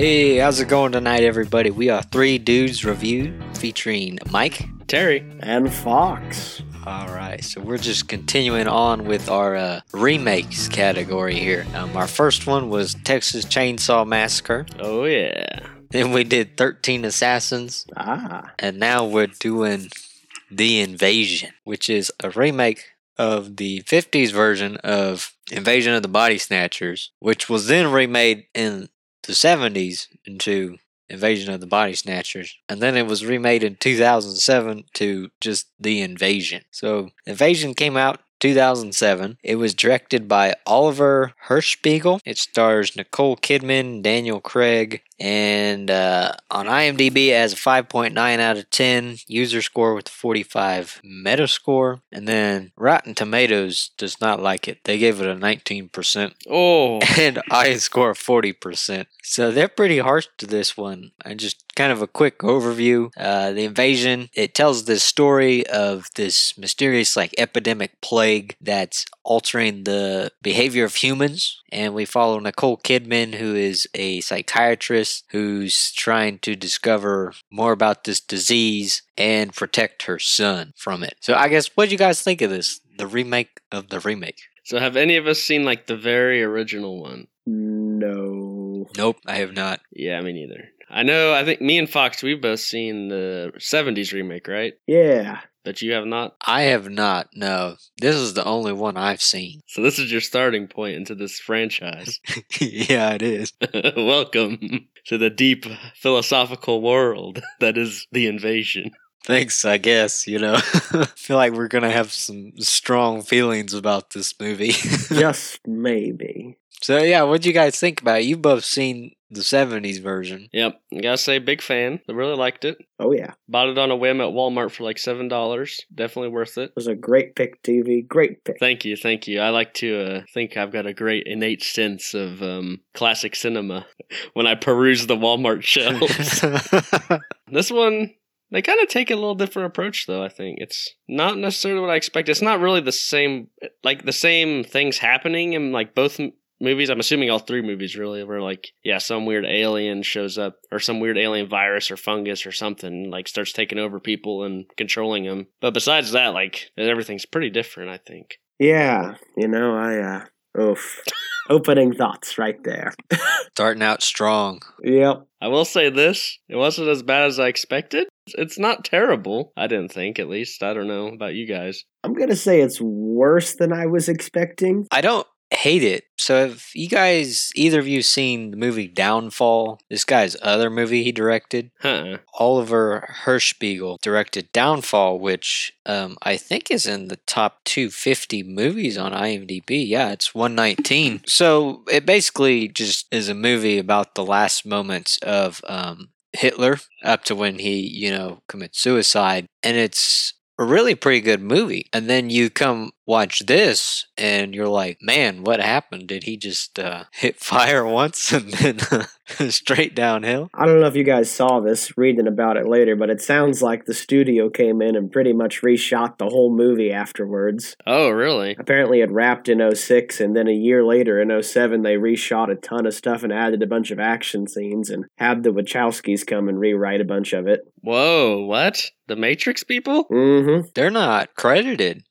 Hey, how's it going tonight, everybody? We are Three Dudes Review featuring Mike. Terry. And Fox. All right, so we're just continuing on with our uh, remakes category here. Um, our first one was Texas Chainsaw Massacre. Oh, yeah. Then we did 13 Assassins. Ah. And now we're doing The Invasion, which is a remake of the 50s version of Invasion of the Body Snatchers, which was then remade in the 70s into Invasion of the Body Snatchers. And then it was remade in 2007 to just The Invasion. So, Invasion came out 2007. It was directed by Oliver Hirschbiegel. It stars Nicole Kidman, Daniel Craig, and uh, on IMDb it has a 5.9 out of 10 user score with a 45 Metascore, and then Rotten Tomatoes does not like it. They gave it a 19%. Oh, and I score 40%. So they're pretty harsh to this one. I just kind of a quick overview. Uh, the invasion, it tells the story of this mysterious like epidemic plague that's altering the behavior of humans. And we follow Nicole Kidman, who is a psychiatrist who's trying to discover more about this disease and protect her son from it. So I guess what do you guys think of this? The remake of the remake. so have any of us seen like the very original one? No. Nope, I have not. Yeah, me neither. I know, I think me and Fox, we've both seen the 70s remake, right? Yeah. But you have not? I have not. No, this is the only one I've seen. So this is your starting point into this franchise. yeah, it is. Welcome to the deep philosophical world that is the invasion. Thanks, I guess. You know, I feel like we're gonna have some strong feelings about this movie. Just maybe. so yeah, what'd you guys think about it? You've both seen the '70s version. Yep, I gotta say, big fan. I really liked it. Oh, yeah. Bought it on a whim at Walmart for like $7. Definitely worth it. It was a great pick, TV. Great pick. Thank you, thank you. I like to uh, think I've got a great innate sense of um, classic cinema when I peruse the Walmart shelves. this one, they kind of take a little different approach, though. I think it's not necessarily what I expect. It's not really the same, like the same things happening in like both m- movies. I'm assuming all three movies really, where like yeah, some weird alien shows up or some weird alien virus or fungus or something like starts taking over people and controlling them. But besides that, like everything's pretty different. I think. Yeah. You know, I, uh, oof. Opening thoughts right there. Starting out strong. yep. I will say this: it wasn't as bad as I expected. It's not terrible. I didn't think, at least. I don't know about you guys. I'm going to say it's worse than I was expecting. I don't hate it. So have you guys, either of you, seen the movie Downfall? This guy's other movie he directed. Huh? Oliver Hirschbiegel directed Downfall, which um, I think is in the top 250 movies on IMDb. Yeah, it's 119. So it basically just is a movie about the last moments of um, Hitler up to when he, you know, commits suicide. And it's a really pretty good movie. And then you come watch this and you're like, man, what happened? Did he just uh, hit fire once and then straight downhill? I don't know if you guys saw this, reading about it later, but it sounds like the studio came in and pretty much reshot the whole movie afterwards. Oh, really? Apparently, it wrapped in 06, and then a year later in 07, they reshot a ton of stuff and added a bunch of action scenes and had the Wachowskis come and rewrite a bunch of it. Whoa! What? The Matrix people? Mm hmm. They're not credited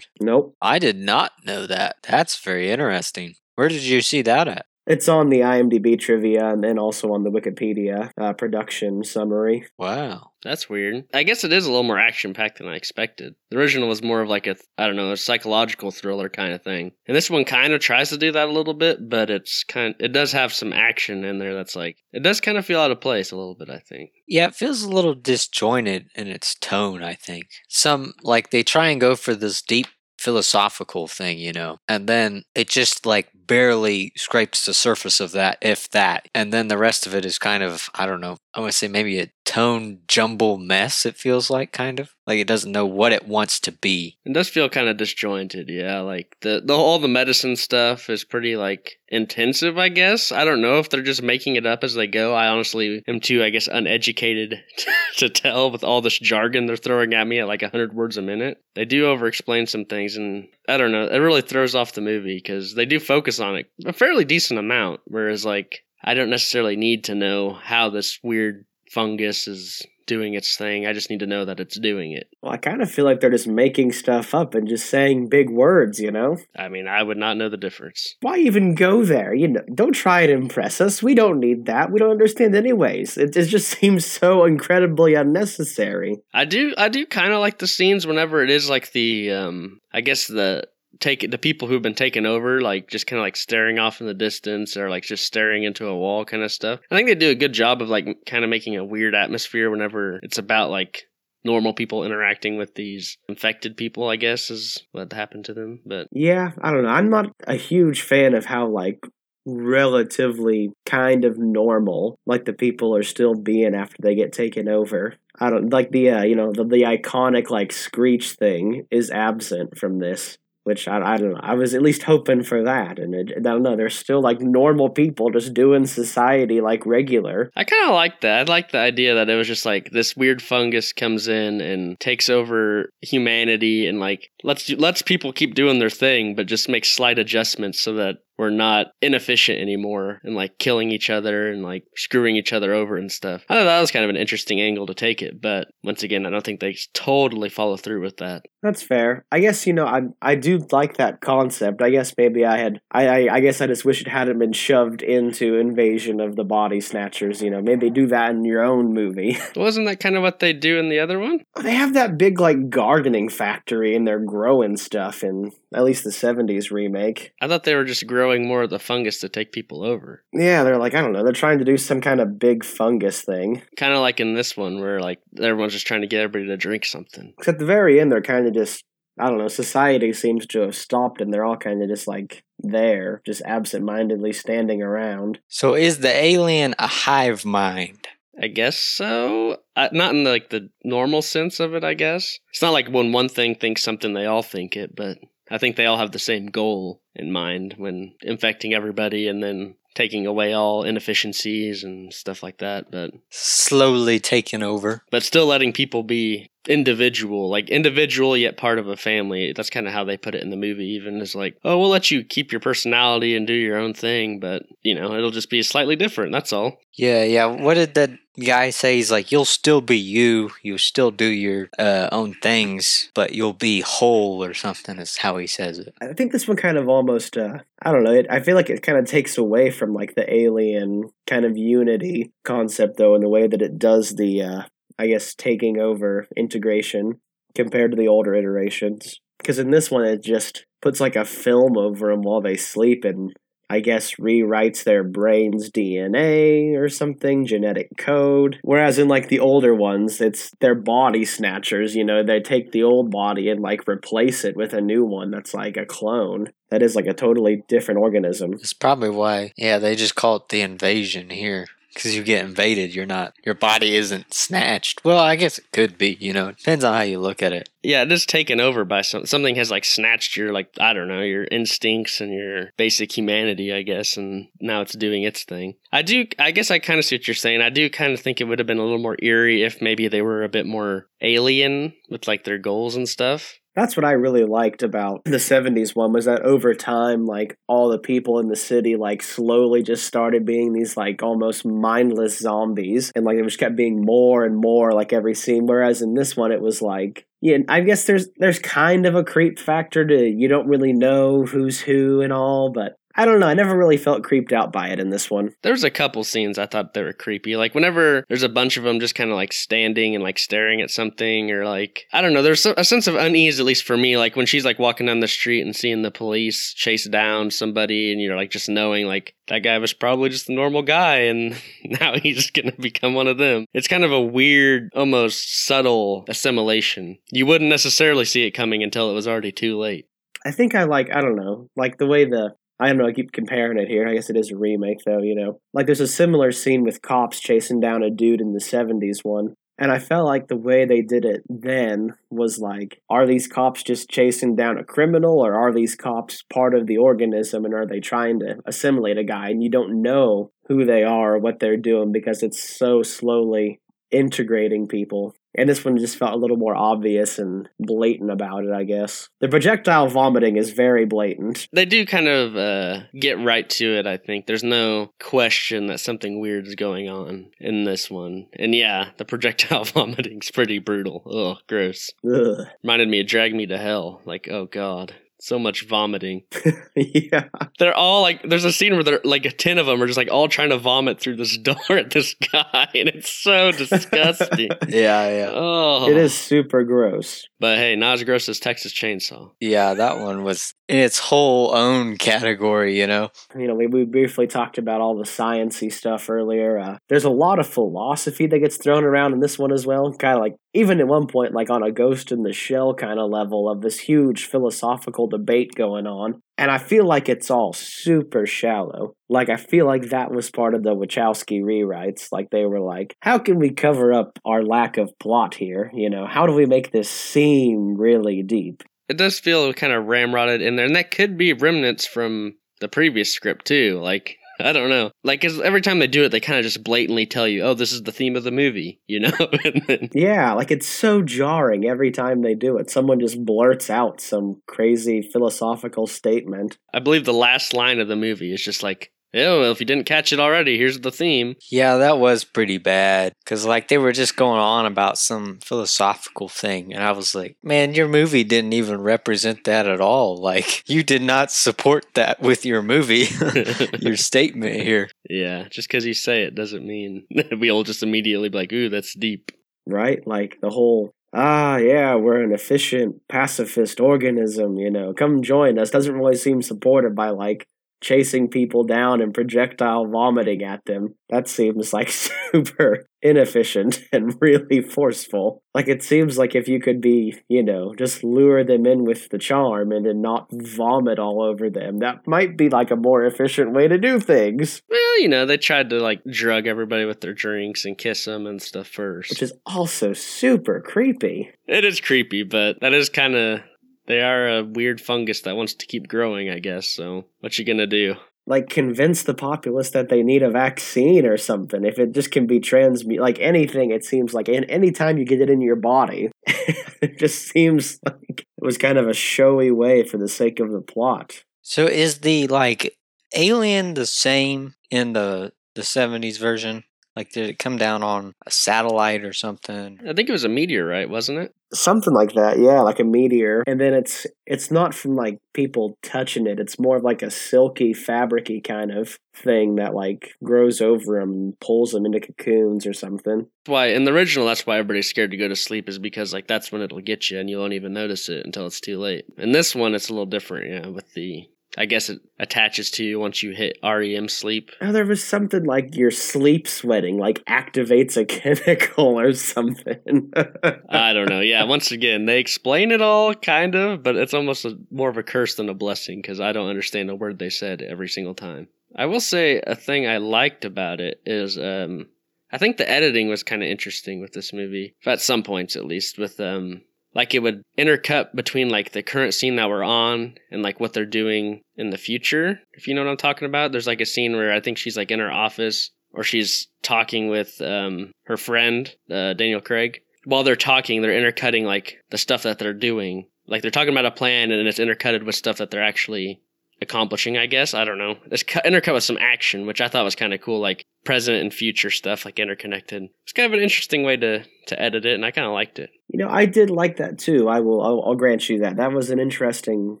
Nope. I did not know that. That's very interesting. Where did you see that at? It's on the IMDb trivia and then also on the Wikipedia uh, production summary. Wow. That's weird. I guess it is a little more action packed than I expected. The original was more of like a, I don't know, a psychological thriller kind of thing. And this one kind of tries to do that a little bit, but it's kind it does have some action in there that's like, it does kind of feel out of place a little bit, I think. Yeah, it feels a little disjointed in its tone, I think. Some, like, they try and go for this deep philosophical thing, you know, and then it just like barely scrapes the surface of that, if that. And then the rest of it is kind of, I don't know, I want to say maybe a tone jumble mess, it feels like, kind of. Like it doesn't know what it wants to be. It does feel kind of disjointed, yeah. Like the, the all the medicine stuff is pretty like intensive, I guess. I don't know if they're just making it up as they go. I honestly am too, I guess, uneducated to tell with all this jargon they're throwing at me at like hundred words a minute. They do over explain some things, and I don't know. It really throws off the movie because they do focus on it a fairly decent amount. Whereas like I don't necessarily need to know how this weird fungus is doing its thing. I just need to know that it's doing it. Well, I kind of feel like they're just making stuff up and just saying big words, you know? I mean, I would not know the difference. Why even go there? You know, don't try and impress us. We don't need that. We don't understand anyways. It, it just seems so incredibly unnecessary. I do I do kind of like the scenes whenever it is like the um I guess the take the people who've been taken over like just kind of like staring off in the distance or like just staring into a wall kind of stuff i think they do a good job of like kind of making a weird atmosphere whenever it's about like normal people interacting with these infected people i guess is what happened to them but Yeah, I don't know. I'm not a huge fan of how, like, relatively kind of normal, like the people are still being after they get taken over. I don't like the, uh, you know, the, the iconic, like, screech thing is absent from this. Which I, I don't know. I was at least hoping for that, and it, I don't know. They're still like normal people, just doing society like regular. I kind of like that. I like the idea that it was just like this weird fungus comes in and takes over humanity and like lets lets people keep doing their thing, but just makes slight adjustments so that we're not inefficient anymore and like killing each other and like screwing each other over and stuff. I thought that was kind of an interesting angle to take it, but once again, I don't think they totally follow through with that. That's fair. I guess you know I I do like that concept. I guess maybe I had I, I I guess I just wish it hadn't been shoved into Invasion of the Body Snatchers. You know, maybe do that in your own movie. Wasn't that kind of what they do in the other one? they have that big like gardening factory and they're growing stuff in at least the '70s remake. I thought they were just growing more of the fungus to take people over. Yeah, they're like I don't know. They're trying to do some kind of big fungus thing. Kind of like in this one where like everyone's just trying to get everybody to drink something. Except at the very end, they're kind of just I don't know. Society seems to have stopped, and they're all kind of just like there, just absent-mindedly standing around. So is the alien a hive mind? I guess so. Uh, not in like the normal sense of it. I guess it's not like when one thing thinks something, they all think it. But I think they all have the same goal in mind when infecting everybody and then taking away all inefficiencies and stuff like that. But Slowly taking over. but still letting people be individual, like individual yet part of a family. That's kind of how they put it in the movie. Even is like, oh, we'll let you keep your personality and do your own thing, but you know, it'll just be slightly different. That's all. Yeah, yeah. What did that guy say? He's like, you'll still be you. You'll still do your uh, own things, but you'll be whole or something. Is how he says it. I think this one kind of almost, uh, I don't know, it, I feel like it kind of takes away from like the alien kind of unity concept, though, in the way that it does the, uh, I guess, taking over integration compared to the older iterations. Because in this one, it just puts like a film over them while they sleep and I guess rewrites their brain's DNA or something, genetic code. Whereas in like the older ones, it's their body snatchers, you know, they take the old body and like replace it with a new one that's like a clone. That is like a totally different organism. It's probably why. Yeah, they just call it the invasion here. Because you get invaded, you're not. Your body isn't snatched. Well, I guess it could be. You know, it depends on how you look at it. Yeah, it is taken over by some something has like snatched your like I don't know your instincts and your basic humanity, I guess, and now it's doing its thing. I do, I guess, I kind of see what you're saying. I do kind of think it would have been a little more eerie if maybe they were a bit more alien with like their goals and stuff. That's what I really liked about the 70s one was that over time like all the people in the city like slowly just started being these like almost mindless zombies. And like it just kept being more and more like every scene. Whereas in this one it was like yeah, I guess there's there's kind of a creep factor to you don't really know who's who and all, but I don't know. I never really felt creeped out by it in this one. There's a couple scenes I thought they were creepy. Like whenever there's a bunch of them just kind of like standing and like staring at something, or like I don't know. There's a sense of unease, at least for me. Like when she's like walking down the street and seeing the police chase down somebody, and you're like just knowing like that guy was probably just a normal guy, and now he's just gonna become one of them. It's kind of a weird, almost subtle assimilation. You wouldn't necessarily see it coming until it was already too late. I think I like I don't know, like the way the I don't know, I keep comparing it here. I guess it is a remake though, you know. Like there's a similar scene with cops chasing down a dude in the 70s one. And I felt like the way they did it then was like, are these cops just chasing down a criminal or are these cops part of the organism and are they trying to assimilate a guy? And you don't know who they are or what they're doing because it's so slowly integrating people. And this one just felt a little more obvious and blatant about it, I guess. The projectile vomiting is very blatant. They do kind of uh, get right to it, I think. There's no question that something weird is going on in this one. And yeah, the projectile vomiting's pretty brutal. Ugh, gross. Ugh. Reminded me of Drag Me to Hell. Like, oh god. So much vomiting. yeah. They're all like, there's a scene where they're like, a 10 of them are just like all trying to vomit through this door at this guy, and it's so disgusting. Yeah, yeah. Oh, It is super gross. But hey, not as gross as Texas Chainsaw. Yeah, that one was in its whole own category, you know? You know, we, we briefly talked about all the sciency stuff earlier. Uh, there's a lot of philosophy that gets thrown around in this one as well. Kind of like, even at one point, like on a Ghost in the Shell kind of level of this huge philosophical debate going on. And I feel like it's all super shallow. Like, I feel like that was part of the Wachowski rewrites. Like, they were like, how can we cover up our lack of plot here? You know, how do we make this seem really deep? It does feel kind of ramrodded in there, and that could be remnants from the previous script too. Like I don't know, Like, cause every time they do it, they kind of just blatantly tell you, "Oh, this is the theme of the movie," you know. and then, Yeah, like it's so jarring every time they do it. Someone just blurts out some crazy philosophical statement. I believe the last line of the movie is just like, "Oh, well, if you didn't catch it already, here's the theme." Yeah, that was pretty bad. Because, like, they were just going on about some philosophical thing. And I was like, man, your movie didn't even represent that at all. Like, you did not support that with your movie, your statement here. Yeah, just because you say it doesn't mean we'll just immediately be like, "Ooh, that's deep." right? Like the whole, ah, yeah, we're an efficient pacifist organism, you know, come join us doesn't really seem supported by like chasing people down and projectile vomiting at them. That seems like super inefficient and really forceful. Like it seems like if you could be, you know, just lure them in with the charm and then not vomit all over them, that might be like a more efficient way to do things. Well, you know, they tried to like drug everybody with their drinks and kiss them and stuff first. Which is also super creepy. It is creepy, but that is kind of they are a weird fungus that wants to keep growing, I guess. So, what you gonna do? like convince the populace that they need a vaccine or something if it just can be transmute like anything it seems like and anytime you get it in your body it just seems like it was kind of a showy way for the sake of the plot So, is the, like, alien the same in the, the 70s version? Like, did it come down on a satellite or something? I think it was a meteorite, wasn't it? something like that yeah like a meteor and then it's it's not from like people touching it it's more of like a silky fabricy kind of thing that like grows over them and pulls them into cocoons or something That's why in the original, that's why everybody's scared to go to sleep is because like that's when it'll get you and you won't even notice it until it's too late. In this one, it's a little different, yeah. With the, I guess it attaches to you once you hit REM sleep. Oh, there was something like your sleep sweating, like activates a chemical or something. I don't know. Yeah, once again, they explain it all kind of, but it's almost a, more of a curse than a blessing because I don't understand a word they said every single time. I will say a thing I liked about it is um I think the editing was kind of interesting with this movie. At some points at least with um like it would intercut between like the current scene that we're on and like what they're doing in the future. If you know what I'm talking about. There's like a scene where I think she's like in her office or she's talking with um her friend, uh, Daniel Craig. While they're talking, they're intercutting like the stuff that they're doing. Like they're talking about a plan and it's intercutted with stuff that they're actually accomplishing, I guess. I don't know. It's cu- intercut with some action, which I thought was kind of cool, like present and future stuff, like interconnected. It's kind of an interesting way to to edit it, and I kind of liked it. you know, I did like that too. I will. I'll, I'll grant you that. That was an interesting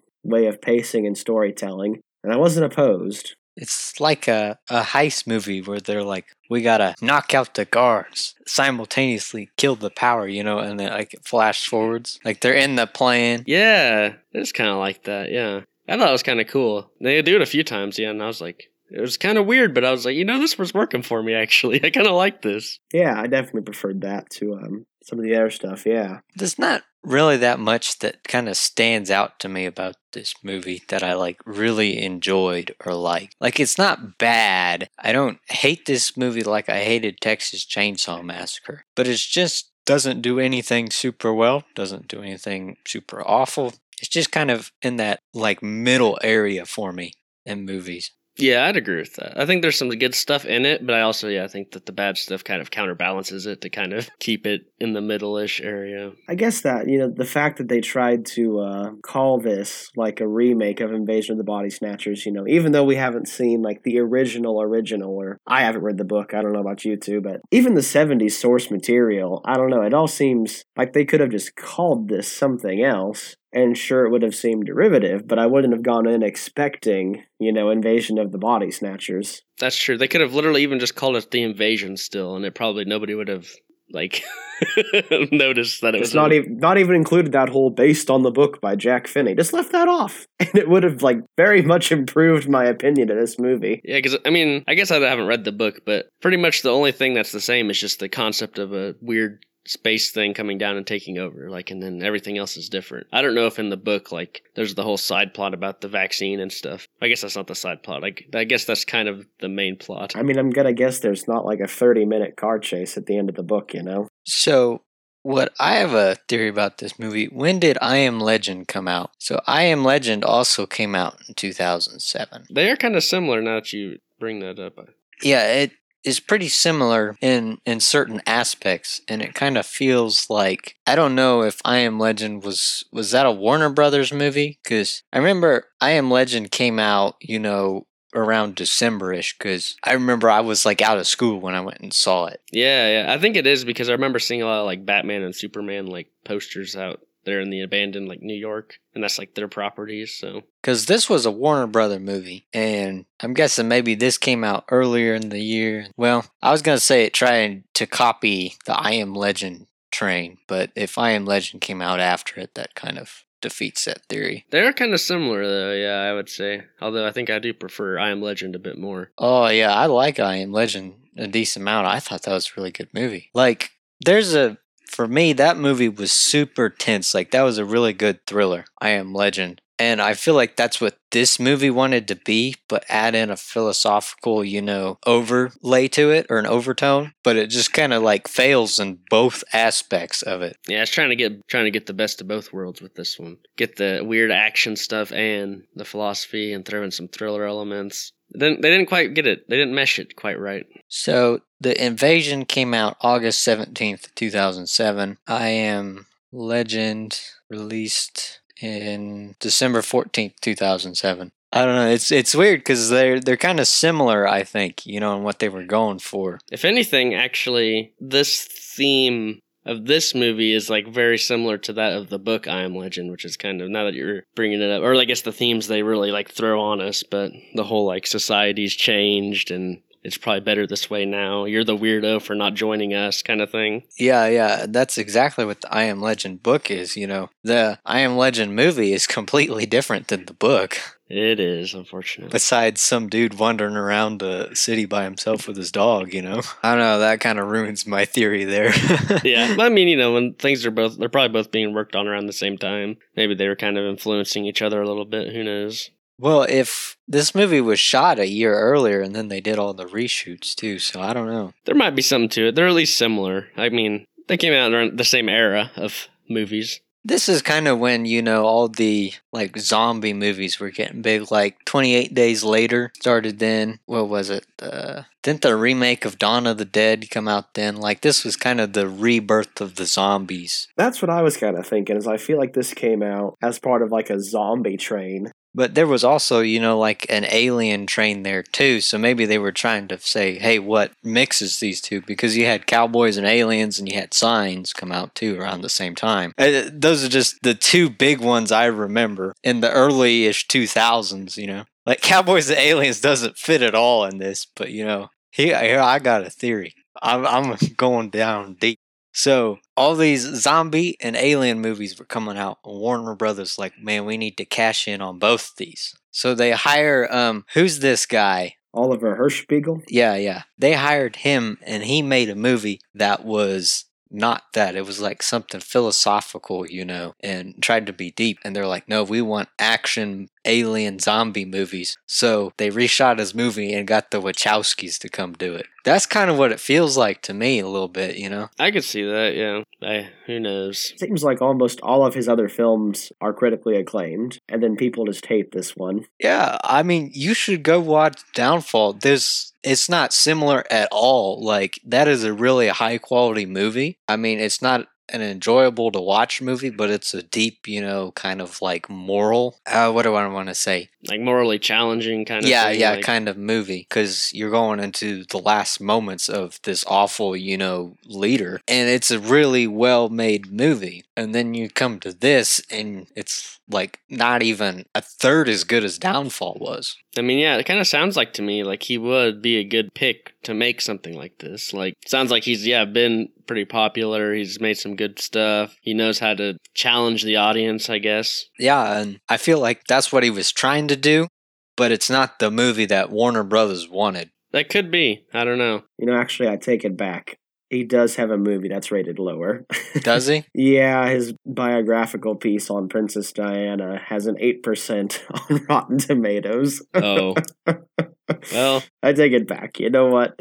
way of pacing and storytelling, and I wasn't opposed. It's like a, a heist movie where they're like, we gotta knock out the guards, simultaneously kill the power, you know, and then like flash forwards. Like they're in the plane. Yeah, it's kind of like that. Yeah, I thought it was kind of cool. They do it a few times, yeah, and I was like, it was kind of weird, but I was like, you know, this was working for me actually. I kind of like this. Yeah, I definitely preferred that to um, some of the other stuff. Yeah, There's not really that much that kind of stands out to me about this movie that I like really enjoyed or like. Like it's not bad. I don't hate this movie like I hated Texas Chainsaw Massacre, but it's just doesn't do anything super well, doesn't do anything super awful. It's just kind of in that like middle area for me in movies. Yeah, I'd agree with that. I think there's some good stuff in it, but I also yeah, I think that the bad stuff kind of counterbalances it to kind of keep it in the middle-ish area. I guess that you know the fact that they tried to uh, call this like a remake of Invasion of the Body Snatchers, you know, even though we haven't seen like the original original, or I haven't read the book. I don't know about you two, but even the '70s source material, I don't know. It all seems like they could have just called this something else and sure it would have seemed derivative, but I wouldn't have gone in expecting, you know, invasion of the body snatchers. That's true. They could have literally even just called it the invasion still, and it probably nobody would have like noticed that it it's was not a- even not even included that whole based on the book by Jack Finney. Just left that off, and it would have like very much improved my opinion of this movie. Yeah, because I mean, I guess I haven't read the book, but pretty much the only thing that's the same is just the concept of a weird space thing coming down and taking over. Like, and then everything else is different. I don't know if in the book, like, there's the whole side plot about the vaccine and stuff. I guess that's not the side plot. Like, I guess that's kind of the main plot. I mean, I'm gonna guess there's not like a 30 minute car chase at the end of the book, you know. So, what I have a theory about this movie. When did I Am Legend come out? So, I Am Legend also came out in 2007. They are kind of similar now that you bring that up. Yeah, it is pretty similar in in certain aspects, and it kind of feels like I don't know if I Am Legend was was that a Warner Brothers movie? Because I remember I Am Legend came out, you know. Around Decemberish, because I remember I was like out of school when I went and saw it. Yeah, yeah. I think it is because I remember seeing a lot of like Batman and Superman like posters out there in the abandoned like New York, and that's like their properties. So Because this was a Warner Brother movie, and I'm guessing maybe this came out earlier in the year. Well, I was gonna say it trying to copy the I Am Legend train, but if I Am Legend came out after it, that kind of defeats that theory. they are kind of similar, though. Yeah, I would say. Although I think I do prefer I Am Legend a bit more. Oh yeah, I like I Am Legend a decent amount. I thought that was a really good movie. Like, there's a for me that movie was super tense. Like that was a really good thriller. I Am Legend. And I feel like that's what this movie wanted to be, but add in a philosophical, you know, overlay to it or an overtone. But it just kind of like fails in both aspects of it. Yeah, it's trying to get trying to get the best of both worlds with this one. Get the weird action stuff and the philosophy, and throw in some thriller elements. Then they didn't quite get it. They didn't mesh it quite right. So the invasion came out August 17th, 2007. I Am Legend released in December 14th, 2007. I don't know. It's it's weird because they're they're kind of similar. I think you know in what they were going for. If anything, actually, this theme of this movie is like very similar to that of the book I Am Legend, which is kind of now that you're bringing it up, or I guess the themes they really like throw on us, but the whole like society's changed and it's probably better this way now. You're the weirdo for not joining us, kind of thing. Yeah, yeah, that's exactly what the I Am Legend book is. You know, the I Am Legend movie is completely different than the book. It is, unfortunately. Besides some dude wandering around the city by himself with his dog, you know. I don't know. That kind of ruins my theory there. yeah, but I mean, you know, when things are both, they're probably both being worked on around the same time. Maybe they were kind of influencing each other a little bit. Who knows? Well, if this movie was shot a year earlier and then they did all the reshoots too, so I don't know. There might be something to it. They're at least similar. I mean, they came out around the same era of movies. This is kind of when, you know, all the like zombie movies were getting big. Like 28 Days Later started then. What was it? Uh, didn't the remake of Dawn of the Dead come out then? Like this was kind of the rebirth of the zombies. That's what I was kind of thinking. Is I feel like this came out as part of like a zombie train. But there was also, you know, like an alien train there too. So maybe they were trying to say, hey, what mixes these two? Because you had cowboys and aliens and you had signs come out too around the same time. Uh, those are just the two big ones I remember in the early ish 2000s, you know. Like cowboys and aliens doesn't fit at all in this, but you know, here, here I got a theory. I'm, I'm going down deep. So all these zombie and alien movies were coming out. and Warner Brothers like, man, we need to cash in on both these. So they hire um who's this guy? Oliver Hirschbiegel. Yeah, yeah. They hired him and he made a movie that was not that. It was like something philosophical, you know, and tried to be deep. And they're like, no, we want action alien zombie movies. So they reshot his movie and got the Wachowskis to come do it. That's kind of what it feels like to me a little bit, you know? I could see that. Yeah. I, who knows? Seems like almost all of his other films are critically acclaimed, and then people just hate this one. Yeah, I mean, you should go watch Downfall. There's it's not similar at all. Like that is a really high quality movie. I mean, it's not an enjoyable to watch movie, but it's a deep, you know, kind of like moral. Uh, what do I want to say? Like morally challenging kind of. yeah, thing, yeah, like- kind of movie because you're going into the last moments of this awful, you know, leader, and it's a really well made movie. And then you come to this, and it's like not even a third as good as Downfall was. I mean, yeah, it kind of sounds like to me like he would be a good pick to make something like this. Like, sounds like he's yeah been pretty popular. He's made some good stuff. He knows how to challenge the audience, I guess. Yeah, and I feel like that's what he was trying to do, but it's not the movie that Warner Brothers wanted. That could be. I don't know. You know, actually, I take it back. He does have a movie that's rated lower. Does he? yeah, his biographical piece on Princess Diana has an 8% on Rotten Tomatoes. Oh, well, I take it back. You know what?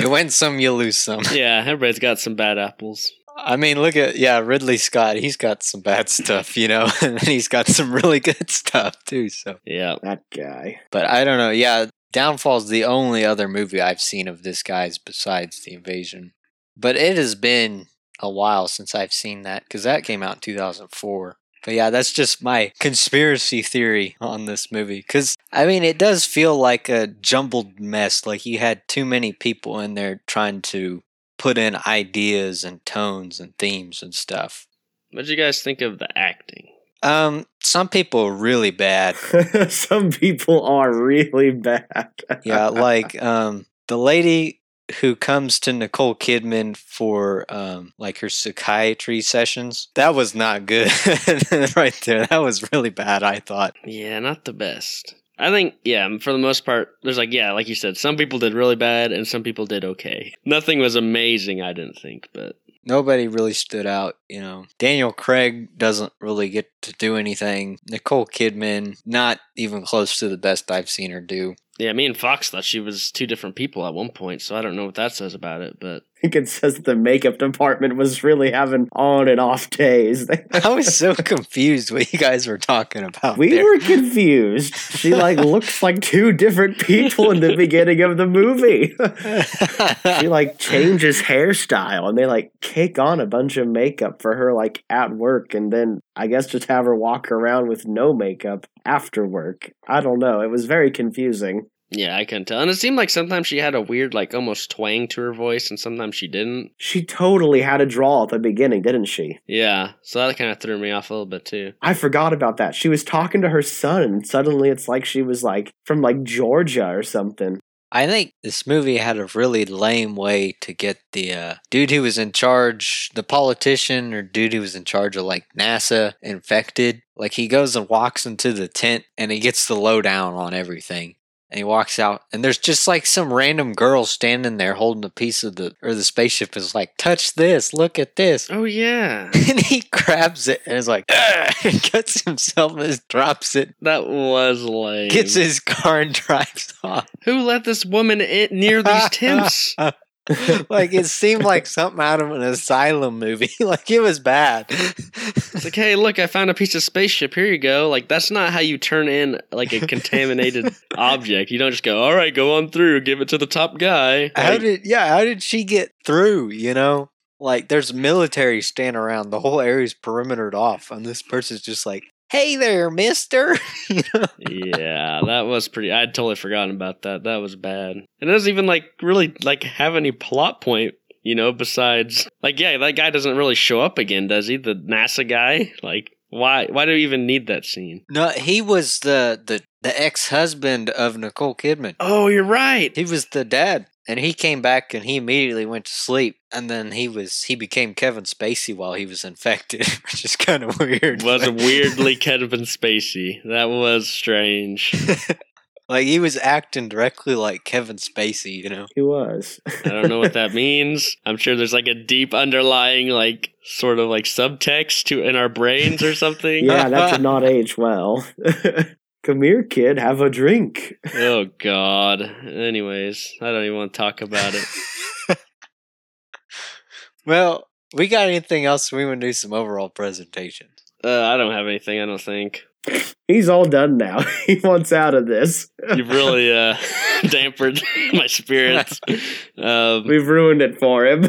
you win some, you lose some. yeah, everybody's got some bad apples. I mean, look at yeah, Ridley Scott. He's got some bad stuff, you know, and he's got some really good stuff too. So, Yeah. that guy. but I don't know. Yeah, Downfall's the only other movie I've seen of this guy's besides The Invasion. But it has been a while since I've seen that because that came out in 2004. But yeah, that's just my conspiracy theory on this movie. Because, I mean, it does feel like a jumbled mess. Like he had too many people in there trying to put in ideas and tones and themes and stuff. What did you guys think of the acting? Um, some people are really bad. Some people are really bad. Yeah, like um the lady who comes to Nicole Kidman for um like her psychiatry sessions. That was not good right there. That was really bad, I thought. Yeah, not the best. I think, yeah, for the most part, there's like, yeah, like you said, some people did really bad and some people did okay. Nothing was amazing, I didn't think, but Nobody really stood out, you know. Daniel Craig doesn't really get to do anything. Nicole Kidman, not even close to the best I've seen her do. Yeah, me and Fox thought she was two different people at one point, so I don't know what that says about it, but I think it says that the makeup department was really having on and off days. I was so confused what you guys were talking about. we there. were confused. She like looks like two different people in the beginning of the movie. she like changes hairstyle and they like kick on a bunch of makeup for her like at work and then I guess just have her walk around with no makeup after work. I don't know. It was very confusing. Yeah, I couldn't tell. And it seemed like sometimes she had a weird, like almost twang to her voice, and sometimes she didn't. She totally had a drawl at the beginning, didn't she? Yeah, so that kind of threw me off a little bit too. I forgot about that. She was talking to her son and suddenly it's like she was like from like Georgia or something. I think this movie had a really lame way to get the uh, dude who was in charge, the politician or dude who was in charge of like NASA infected. Like he goes and walks into the tent and he gets the lowdown on everything. And he walks out and there's just like some random girl standing there holding a piece of the or the spaceship is like, touch this, look at this. Oh yeah, And he grabs it and is like, ah! and cuts himself and drops it, that was lame. gets his car and drives off. Who let this woman in near these tents? like it seemed like something out of an asylum movie. like it was bad. It's like, hey, look, I found a piece of spaceship. Here you go. Like, that's not how you turn in like a contaminated object. You don't just go, all right, go on through, give it to the top guy. how Like, did yeah, how did she get through, you know? Like there's military standing around, the whole area's perimetered off, and this person's just like, Hey there, mister you know? yeah, that was pretty. I'd totally forgotten about that. That was bad. And it doesn't even like really like have any plot point. You know, besides like, yeah, that guy doesn't really show up again, does he? The NASA guy. Like, why? Why do we even need that scene? No, he was the the, the ex husband of Nicole Kidman. Oh, you're right. He was the dad. And he came back and he immediately went to sleep. And then he was he became Kevin Spacey while he was infected, which is kind of weird. was but- weirdly Kevin Spacey. That was strange. like he was acting directly like Kevin Spacey, you know. He was. I don't know what that means. I'm sure there's like a deep underlying like sort of like subtext to in our brains or something. yeah, that did not age well. Come here, kid, have a drink. oh God. Anyways, I don't even want to talk about it. Well, we got anything else? We want to do some overall presentations. Uh, I don't have anything. I don't think He's all done now. he wants out of this. you've really uh, dampened my spirits. Um, We've ruined it for him.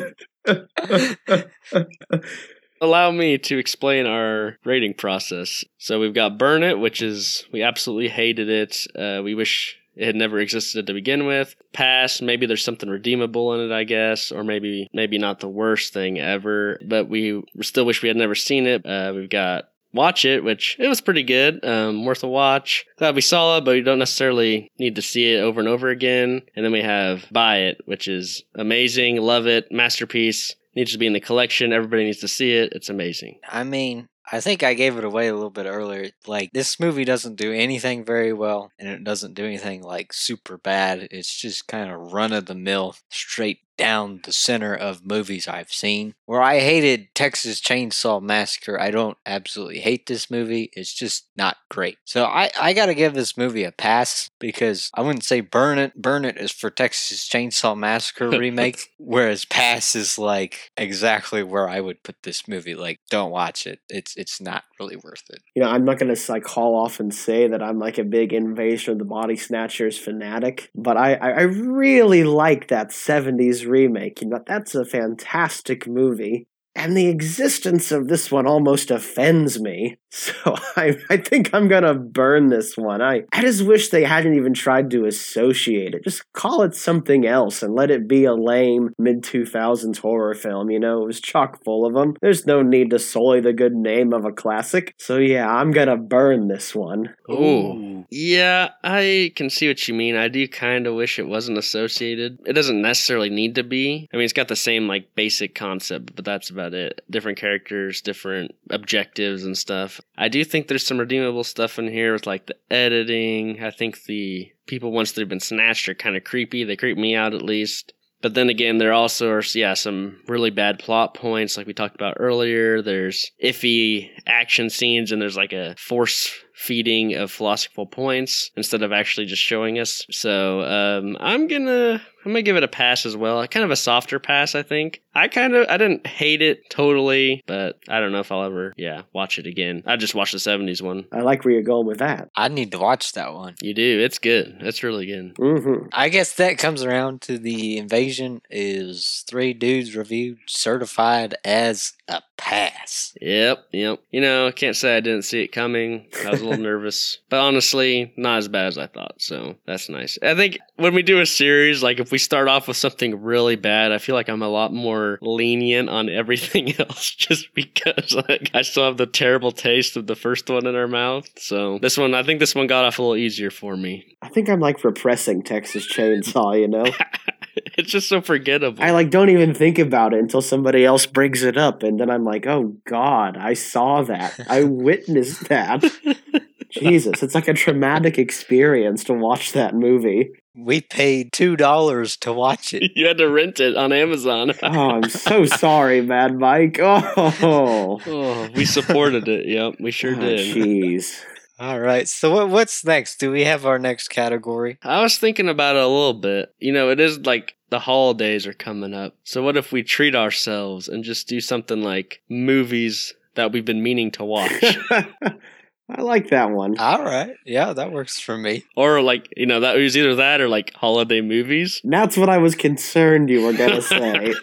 Allow me to explain our rating process. So we've got Burn It, which is we absolutely hated it. Uh, we wish it had never existed to begin with. Pass, maybe there's something redeemable in it, I guess, or maybe maybe not the worst thing ever. But we still wish we had never seen it. Uh, we've got Watch It, which it was pretty good, um, worth a watch. Glad we saw it, but you don't necessarily need to see it over and over again. And then we have Buy It, which is amazing, love it, masterpiece needs to be in the collection. Everybody needs to see it. It's amazing. I mean, I think I gave it away a little bit earlier. Like, this movie doesn't do anything very well, and it doesn't do anything like super bad. It's just kind of run of the mill, straight down the center of movies I've seen. Where I hated Texas Chainsaw Massacre, I don't absolutely hate this movie. It's just not great. So I, I gotta give this movie a pass because I wouldn't say Burn It. Burn It is for Texas Chainsaw Massacre remake, whereas Pass is like exactly where I would put this movie. Like, don't watch it. It's it's not really worth it. you know, I'm not gonna like haul off and say that I'm like a big Invasion of the Body Snatchers fanatic, but I I I really like that '70s remake. You know, that's a fantastic movie. And the existence of this one almost offends me. So I, I think I'm gonna burn this one. I, I just wish they hadn't even tried to associate it. Just call it something else and let it be a lame mid 2000s horror film. You know, it was chock full of them. There's no need to sully the good name of a classic. So yeah, I'm gonna burn this one. Ooh. Yeah, I can see what you mean. I do kind of wish it wasn't associated. It doesn't necessarily need to be. I mean, it's got the same like basic concept, but that's about it. Different characters, different objectives and stuff. I do think there's some redeemable stuff in here with like the editing. I think the people once they've been snatched are kind of creepy. They creep me out at least. But then again, there also are, yeah, some really bad plot points, like we talked about earlier. There's iffy action scenes, and there's like a force feeding of philosophical points instead of actually just showing us. So um, I'm gonna I'm gonna give it a pass as well. Kind of a softer pass, I think. I kind of I didn't hate it totally, but I don't know if I'll ever yeah watch it again. I just watched the '70s one. I like where you're going with that. I need to watch that one. You do. It's good. It's really good. hmm I guess that comes around to the invasion is three dudes reviewed certified as a pass. Yep, yep. You know, I can't say I didn't see it coming. I was a little nervous, but honestly, not as bad as I thought. So that's nice. I think when we do a series, like if we start off with something really bad, I feel like I'm a lot more lenient on everything else, just because like I still have the terrible taste of the first one in our mouth. So this one, I think this one got off a little easier for me. I think I'm like repressing Texas Chainsaw, you know? it's just so forgettable. I like don't even think about it until somebody else brings it up and then I'm like, "Oh god, I saw that. I witnessed that." Jesus, it's like a traumatic experience to watch that movie. We paid two dollars to watch it. you had to rent it on Amazon. Oh, I'm so sorry, Mad Mike. Oh. Oh, we supported it. Yep, we sure Oh, did. Jeez. All right. So what, what's next? Do we have our next category? I was thinking about it a little bit. You know, it is like the holidays are coming up. So what if we treat ourselves and just do something like movies that we've been meaning to watch? I like that one. All right. Yeah, that works for me. or like, you know, that was either that or like holiday movies. That's what I was concerned you were going to say.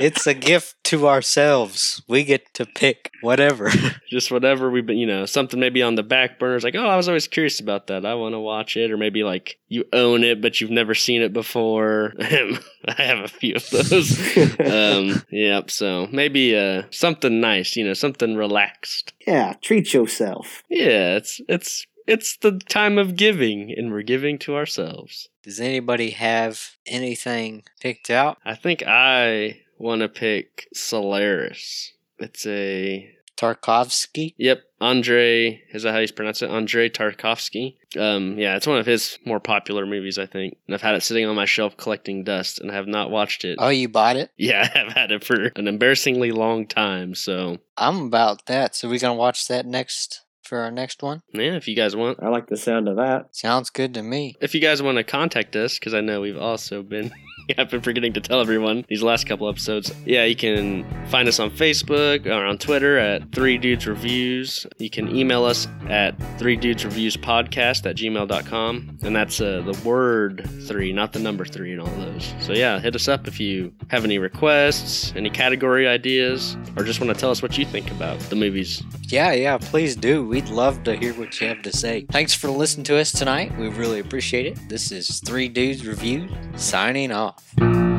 It's a gift to ourselves. We get to pick whatever. Just whatever we've been, you know, something maybe on the back burner is like, oh, I was always curious about that. I want to watch it. Or maybe like you own it, but you've never seen it before. I have a few of those. um, yep. So maybe uh, something nice, you know, something relaxed. Yeah, treat yourself. Yeah, it's it's it's the time of giving, and we're giving to ourselves. Does anybody have anything picked out? I think I want to pick Solaris. It's a Tarkovsky? yep, Andre. Is that how you pronounce it? Andre Tarkovsky. Um, yeah, it's one of his more popular movies, I think. And I've had it sitting on my shelf collecting dust, and I have not watched it. Oh, you bought it? Yeah, I've had it for an embarrassingly long time. So I'm about that. So we're gonna watch that next for our next one? Yeah, if you guys want. I like the sound of that. Sounds good to me. If you guys want to contact us, because I know we've also been. I've been forgetting to tell everyone these last couple episodes. Yeah, you can find us on Facebook or on Twitter at Three Dudes Reviews. You can email us at Three Dudes Reviews Podcast at gmail.com. And that's uh, the word three, not the number three and all those. So yeah, hit us up if you have any requests, any category ideas, or just want to tell us what you think about the movies. Yeah, yeah, please do. We'd love to hear what you have to say. Thanks for listening to us tonight. We really appreciate it. This is Three Dudes Reviews signing off.